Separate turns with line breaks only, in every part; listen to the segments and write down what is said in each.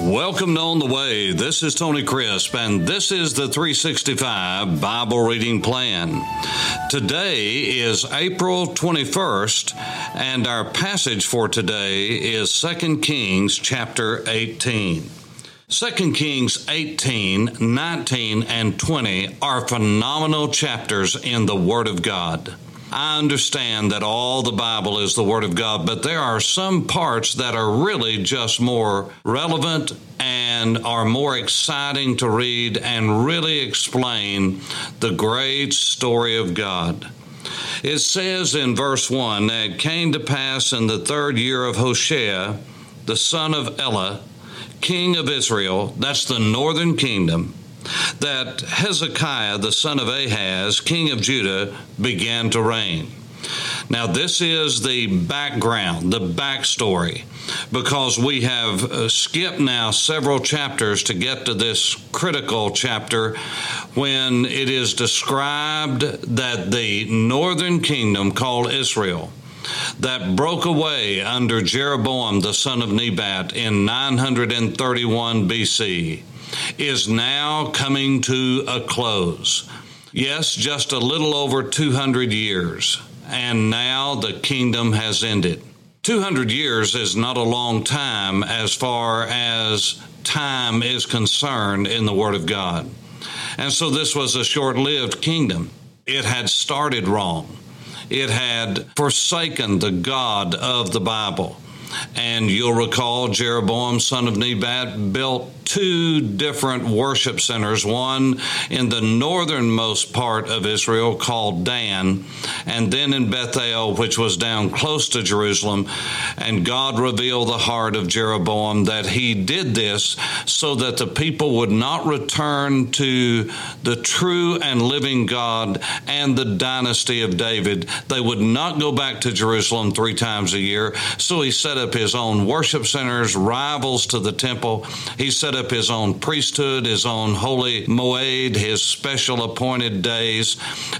Welcome to On the Way. This is Tony Crisp, and this is the 365 Bible Reading Plan. Today is April 21st, and our passage for today is 2 Kings chapter 18. 2 Kings 18, 19, and 20 are phenomenal chapters in the Word of God. I understand that all the Bible is the Word of God, but there are some parts that are really just more relevant and are more exciting to read and really explain the great story of God. It says in verse 1 that it came to pass in the third year of Hoshea, the son of Elah, king of Israel, that's the northern kingdom that Hezekiah, the son of Ahaz, king of Judah, began to reign. Now, this is the background, the backstory, because we have uh, skipped now several chapters to get to this critical chapter when it is described that the northern kingdom called Israel that broke away under Jeroboam the son of Nebat in 931 BC is now coming to a close. Yes, just a little over 200 years, and now the kingdom has ended. 200 years is not a long time as far as time is concerned in the Word of God. And so this was a short lived kingdom. It had started wrong, it had forsaken the God of the Bible. And you'll recall Jeroboam, son of Nebat, built two different worship centers one in the northernmost part of Israel called Dan, and then in Bethel, which was down close to Jerusalem. And God revealed the heart of Jeroboam that he did this so that the people would not return to the true and living God and the dynasty of David. They would not go back to Jerusalem three times a year. So he set up his own worship centers, rivals to the temple. He set up his own priesthood, his own holy moed, his special appointed days,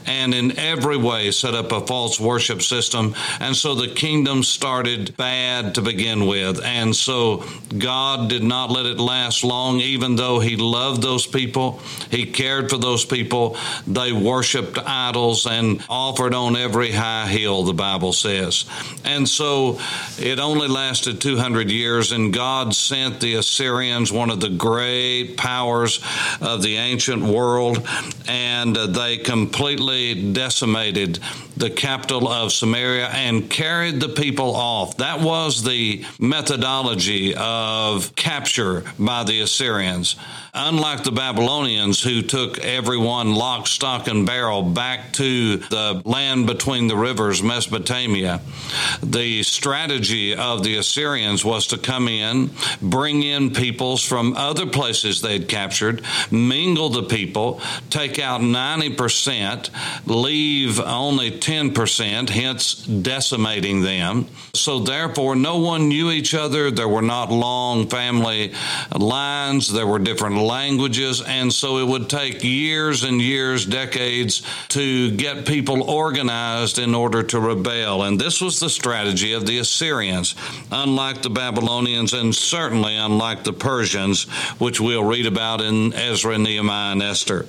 and in every way set up a false worship system. And so the kingdom started bad to begin with. And so God did not let it last long, even though he loved those people, he cared for those people. They worshiped idols and offered on every high hill, the Bible says. And so it only lasted 200 years, and God sent the Assyrians, one of the great powers of the ancient world, and they completely decimated the capital of Samaria and carried the people off. That was the methodology of capture by the Assyrians. Unlike the Babylonians, who took everyone lock, stock, and barrel back to the land between the rivers, Mesopotamia, the strategy of the Assyrians was to come in, bring in peoples from other places they'd captured, mingle the people, take out 90%, leave only 10%, hence decimating them. So, therefore, no one knew each other. There were not long family lines, there were different languages, and so it would take years and years, decades to get people organized in order to rebel. And this was the strategy of the Assyrians, unlike the Babylonians and certainly unlike the Persians, which we'll read about in Ezra, Nehemiah, and Esther.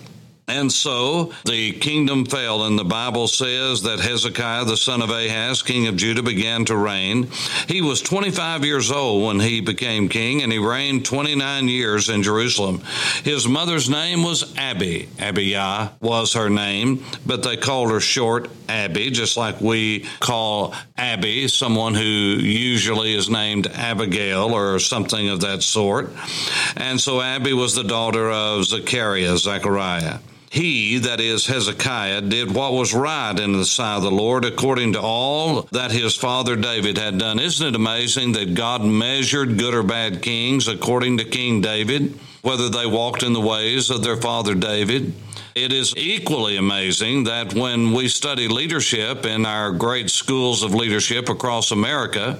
And so the kingdom fell, and the Bible says that Hezekiah, the son of Ahaz, king of Judah, began to reign. He was 25 years old when he became king, and he reigned 29 years in Jerusalem. His mother's name was Abi. Abiyah was her name, but they called her short Abby, just like we call Abby someone who usually is named Abigail or something of that sort. And so Abby was the daughter of Zechariah, Zechariah. He, that is Hezekiah, did what was right in the sight of the Lord according to all that his father David had done. Isn't it amazing that God measured good or bad kings according to King David, whether they walked in the ways of their father David? It is equally amazing that when we study leadership in our great schools of leadership across America,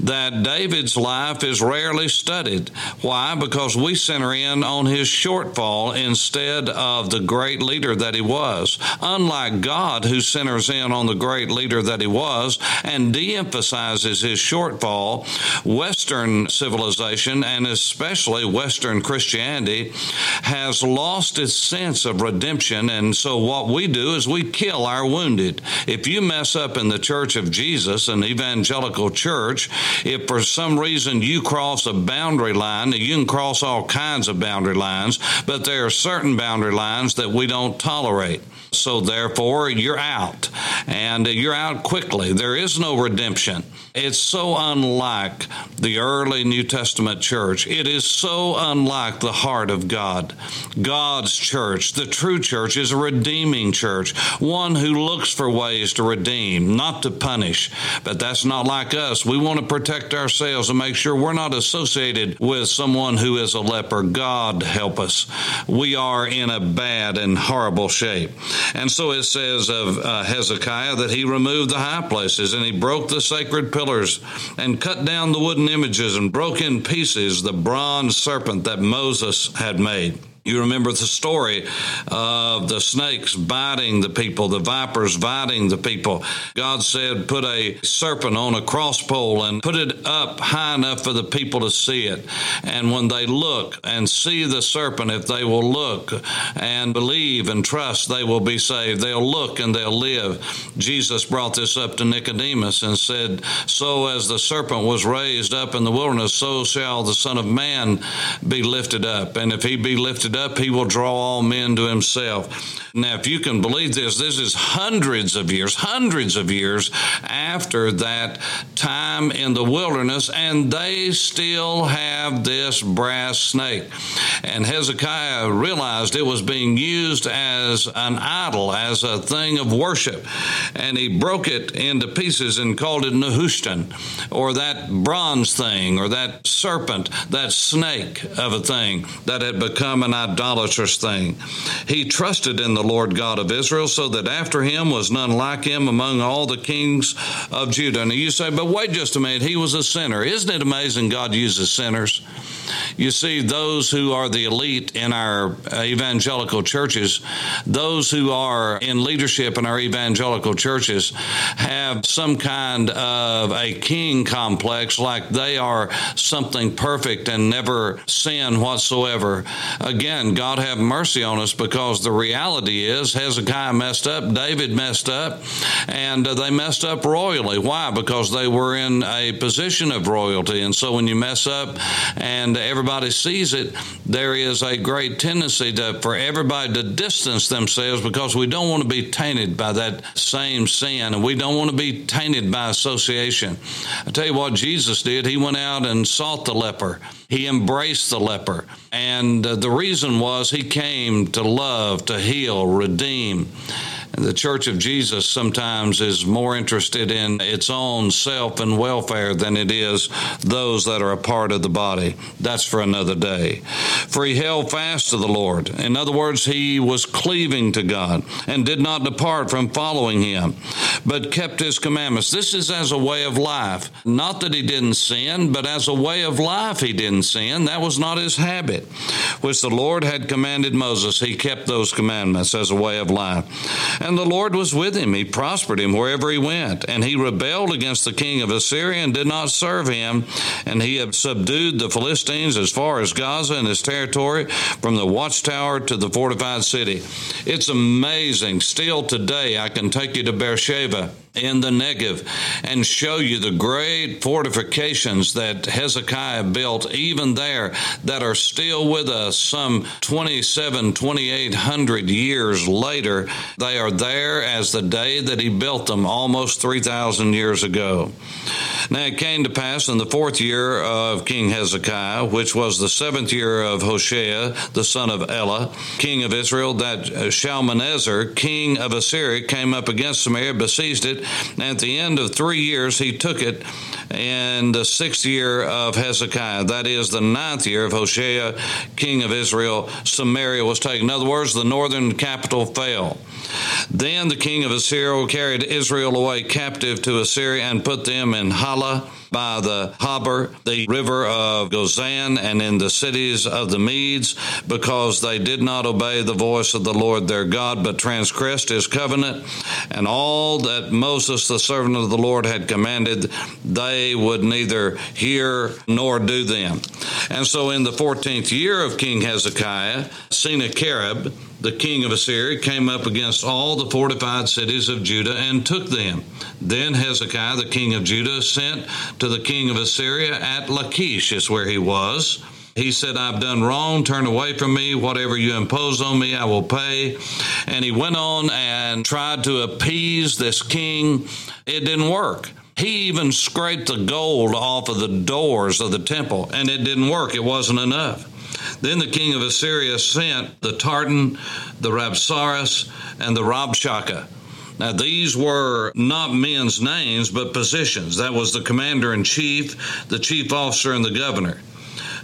that David's life is rarely studied. Why? Because we center in on his shortfall instead of the great leader that he was. Unlike God, who centers in on the great leader that he was and de emphasizes his shortfall, Western civilization and especially Western Christianity has lost its sense of redemption redemption. And so what we do is we kill our wounded. If you mess up in the church of Jesus, an evangelical church, if for some reason you cross a boundary line, you can cross all kinds of boundary lines, but there are certain boundary lines that we don't tolerate. So therefore, you're out and you're out quickly. There is no redemption. It's so unlike the early New Testament church. It is so unlike the heart of God. God's church, the true church, is a redeeming church, one who looks for ways to redeem, not to punish. But that's not like us. We want to protect ourselves and make sure we're not associated with someone who is a leper. God help us. We are in a bad and horrible shape. And so it says of uh, Hezekiah that he removed the high places and he broke the sacred pillars and cut down the wooden images and broke in pieces the bronze serpent that Moses had made. You remember the story of the snakes biting the people, the vipers biting the people. God said, put a serpent on a cross pole and put it up high enough for the people to see it. And when they look and see the serpent, if they will look and believe and trust, they will be saved. They'll look and they'll live. Jesus brought this up to Nicodemus and said, So as the serpent was raised up in the wilderness, so shall the Son of Man be lifted up. And if he be lifted up, he will draw all men to himself. Now, if you can believe this, this is hundreds of years, hundreds of years after that time in the wilderness, and they still have this brass snake. And Hezekiah realized it was being used as an idol, as a thing of worship, and he broke it into pieces and called it Nehushtan, or that bronze thing, or that serpent, that snake of a thing that had become an idolatrous thing. He trusted in the Lord God of Israel, so that after him was none like him among all the kings of Judah. And you say, but wait just a minute, he was a sinner. Isn't it amazing God uses sinners? You see, those who are the elite in our evangelical churches, those who are in leadership in our evangelical churches, have some kind of a king complex, like they are something perfect and never sin whatsoever. Again, God have mercy on us because the reality is Hezekiah messed up, David messed up, and they messed up royally. Why? Because they were in a position of royalty. And so when you mess up and everybody sees it, there is a great tendency to, for everybody to distance themselves because we don't want to be tainted by that same sin and we don't want to be tainted by association. I tell you what Jesus did. He went out and sought the leper. He embraced the leper. And uh, the reason was he came to love, to heal, redeem. The Church of Jesus sometimes is more interested in its own self and welfare than it is those that are a part of the body. That's for another day. For he held fast to the Lord. In other words, he was cleaving to God and did not depart from following him, but kept his commandments. This is as a way of life. Not that he didn't sin, but as a way of life he didn't sin. That was not his habit, which the Lord had commanded Moses. He kept those commandments as a way of life. And the Lord was with him. He prospered him wherever he went. And he rebelled against the king of Assyria and did not serve him. And he had subdued the Philistines as far as Gaza and his territory, from the watchtower to the fortified city. It's amazing. Still today, I can take you to Beersheba in the Negev and show you the great fortifications that Hezekiah built even there that are still with us some 27, 2800 years later. They are there as the day that he built them almost 3,000 years ago. Now it came to pass in the fourth year of King Hezekiah, which was the seventh year of Hoshea, the son of Elah, king of Israel, that Shalmaneser, king of Assyria, came up against Samaria, besieged it, and at the end of three years he took it in the sixth year of Hezekiah, that is the ninth year of Hoshea, king of Israel, Samaria was taken. In other words, the northern capital fell. Then the king of Assyria carried Israel away captive to Assyria and put them in Halah by the Habor, the river of Gozan, and in the cities of the Medes, because they did not obey the voice of the Lord their God, but transgressed his covenant, and all that Moses, the servant of the Lord, had commanded, they would neither hear nor do them. And so in the 14th year of King Hezekiah, Sennacherib, the king of Assyria, came up against all the fortified cities of Judah and took them. Then Hezekiah, the king of Judah, sent to the king of Assyria at Lachish, is where he was. He said, I've done wrong, turn away from me. Whatever you impose on me, I will pay. And he went on and tried to appease this king. It didn't work. He even scraped the gold off of the doors of the temple, and it didn't work. It wasn't enough. Then the king of Assyria sent the Tartan, the Rabsaris, and the Rabshakeh. Now, these were not men's names, but positions. That was the commander in chief, the chief officer, and the governor.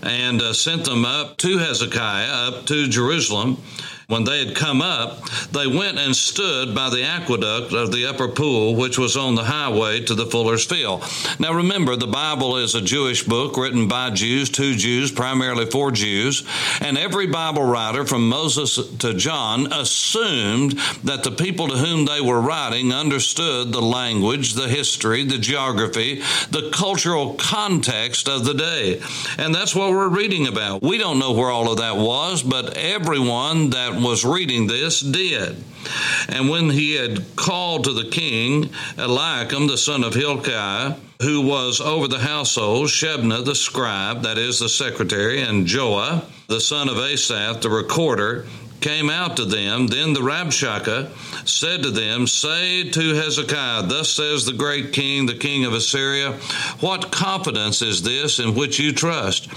And uh, sent them up to Hezekiah, up to Jerusalem, when they had come up, they went and stood by the aqueduct of the upper pool, which was on the highway to the fuller's field. Now remember, the Bible is a Jewish book written by Jews, to Jews, primarily for Jews, and every Bible writer from Moses to John assumed that the people to whom they were writing understood the language, the history, the geography, the cultural context of the day. And that's what we're reading about. We don't know where all of that was, but everyone that was reading this did. And when he had called to the king Eliakim, the son of Hilkiah, who was over the household, Shebna the scribe, that is the secretary, and Joah, the son of Asaph, the recorder, came out to them. Then the Rabshakeh said to them, Say to Hezekiah, Thus says the great king, the king of Assyria, What confidence is this in which you trust?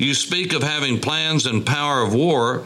You speak of having plans and power of war,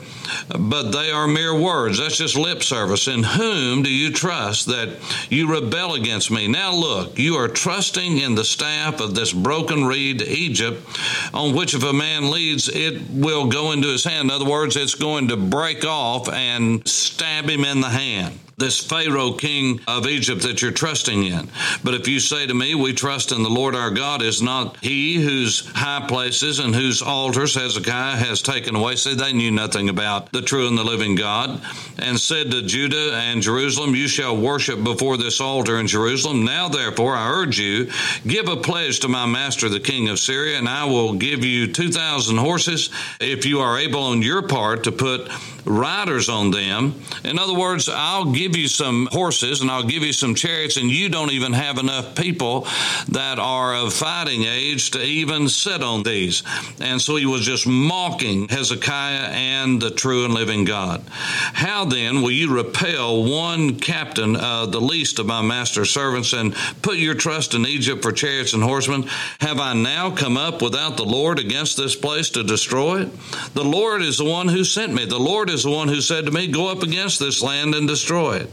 but they are mere words. That's just lip service. In whom do you trust that you rebel against me? Now look, you are trusting in the staff of this broken reed, Egypt, on which if a man leads, it will go into his hand. In other words, it's going to break off and stab him in the hand this Pharaoh king of Egypt that you're trusting in. But if you say to me, We trust in the Lord our God, is not he whose high places and whose altars Hezekiah has taken away? See, they knew nothing about the true and the living God, and said to Judah and Jerusalem, You shall worship before this altar in Jerusalem. Now, therefore, I urge you, give a pledge to my master, the king of Syria, and I will give you 2,000 horses if you are able on your part to put riders on them. In other words, I'll give you some horses and I'll give you some chariots, and you don't even have enough people that are of fighting age to even sit on these. And so he was just mocking Hezekiah and the true and living God. How then will you repel one captain, uh, the least of my master's servants, and put your trust in Egypt for chariots and horsemen? Have I now come up without the Lord against this place to destroy it? The Lord is the one who sent me. The Lord is the one who said to me, Go up against this land and destroy it.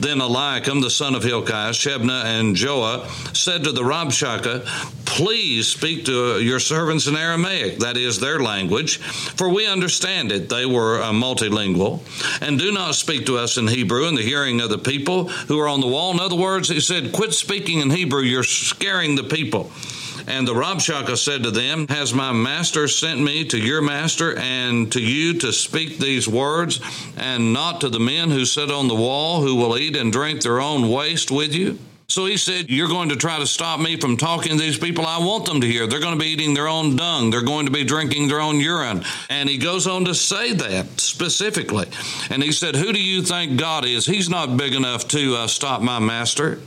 Then Eliakim, the son of Hilkiah, Shebna, and Joah said to the Rabshakeh, Please speak to your servants in Aramaic, that is their language, for we understand it. They were uh, multilingual. And do not speak to us in Hebrew in the hearing of the people who are on the wall. In other words, he said, Quit speaking in Hebrew. You're scaring the people. And the Rabshakeh said to them, Has my master sent me to your master and to you to speak these words, and not to the men who sit on the wall, who will eat and drink their own waste with you? So he said, You're going to try to stop me from talking to these people. I want them to hear. They're going to be eating their own dung. They're going to be drinking their own urine. And he goes on to say that specifically. And he said, Who do you think God is? He's not big enough to uh, stop my master.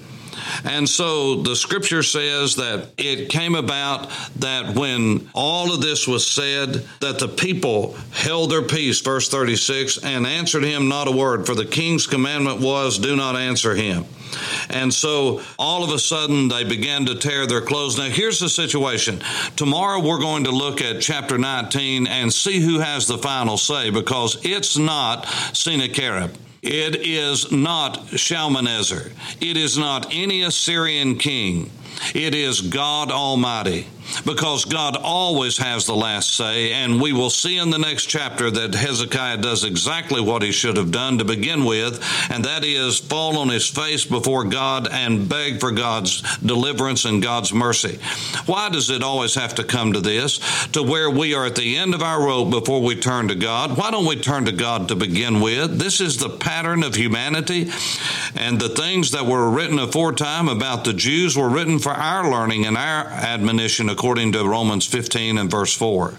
And so the scripture says that it came about that when all of this was said, that the people held their peace, verse 36, and answered him not a word, for the king's commandment was, do not answer him. And so all of a sudden they began to tear their clothes. Now, here's the situation. Tomorrow we're going to look at chapter 19 and see who has the final say because it's not Sennacherib. It is not Shalmaneser. It is not any Assyrian king. It is God Almighty because God always has the last say. And we will see in the next chapter that Hezekiah does exactly what he should have done to begin with, and that is fall on his face before God and beg for God's deliverance and God's mercy. Why does it always have to come to this, to where we are at the end of our rope before we turn to God? Why don't we turn to God to begin with? This is the pattern of humanity, and the things that were written aforetime about the Jews were written for our learning and our admonition according to Romans 15 and verse 4.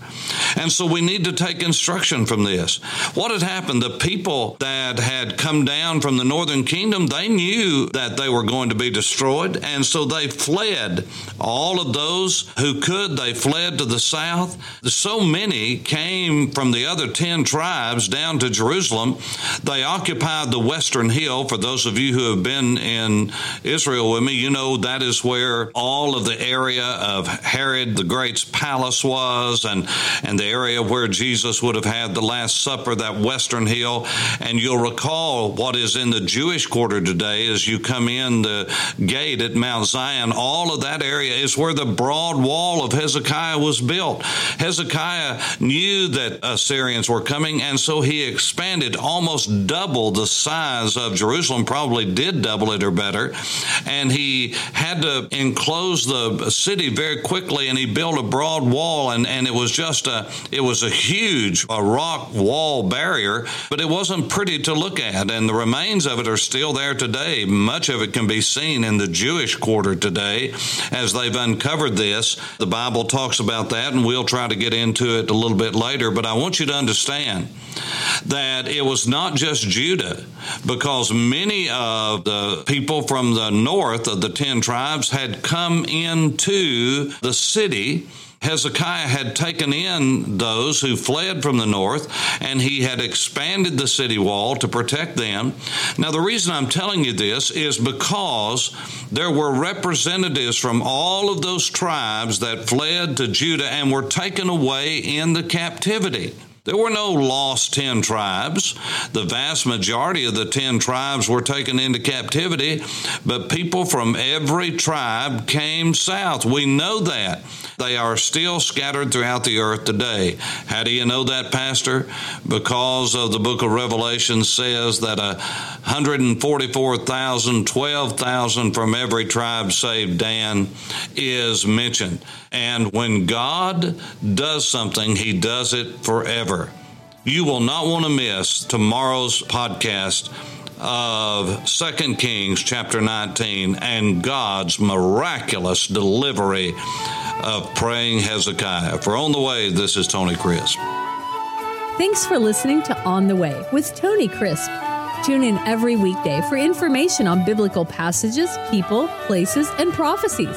And so we need to take instruction from this. What had happened? The people that had come down from the northern kingdom, they knew that they were going to be destroyed, and so they fled. All of those who could, they fled to the south. So many came from the other 10 tribes down to Jerusalem. They occupied the western hill. For those of you who have been in Israel with me, you know that is where all of the area of Herod the Great's palace was and, and the area where Jesus would have had the Last Supper, that western hill. And you'll recall what is in the Jewish quarter today as you come in the gate at Mount Zion. All of that area is where the broad wall of Hezekiah was built. Hezekiah knew that Assyrians were coming, and so he expanded almost double the size of Jerusalem, probably did double it or better. And he had to enclose the city very quickly, and he built a broad wall, and, and it was just a it was a huge a rock wall barrier, but it wasn't pretty to look at, and the remains of it are still there today. Much of it can be seen in the Jewish quarter today as they've uncovered this. The Bible talks about that, and we'll try to get into it a little bit later, but I want you to understand that it was not just Judah, because many of the people from the north of the ten tribes had come into the city. Hezekiah had taken in those who fled from the north, and he had expanded the city wall to protect them. Now, the reason I'm telling you this is because there were representatives from all of those tribes that fled to Judah and were taken away in the captivity. There were no lost 10 tribes. The vast majority of the 10 tribes were taken into captivity, but people from every tribe came south. We know that. They are still scattered throughout the earth today. How do you know that, Pastor? Because of the book of Revelation says that a 144,000, 12,000 from every tribe save Dan is mentioned. And when God does something, he does it forever. You will not want to miss tomorrow's podcast of Second Kings chapter 19 and God's miraculous delivery of praying Hezekiah. For On the Way, this is Tony Crisp.
Thanks for listening to On the Way with Tony Crisp. Tune in every weekday for information on biblical passages, people, places, and prophecies.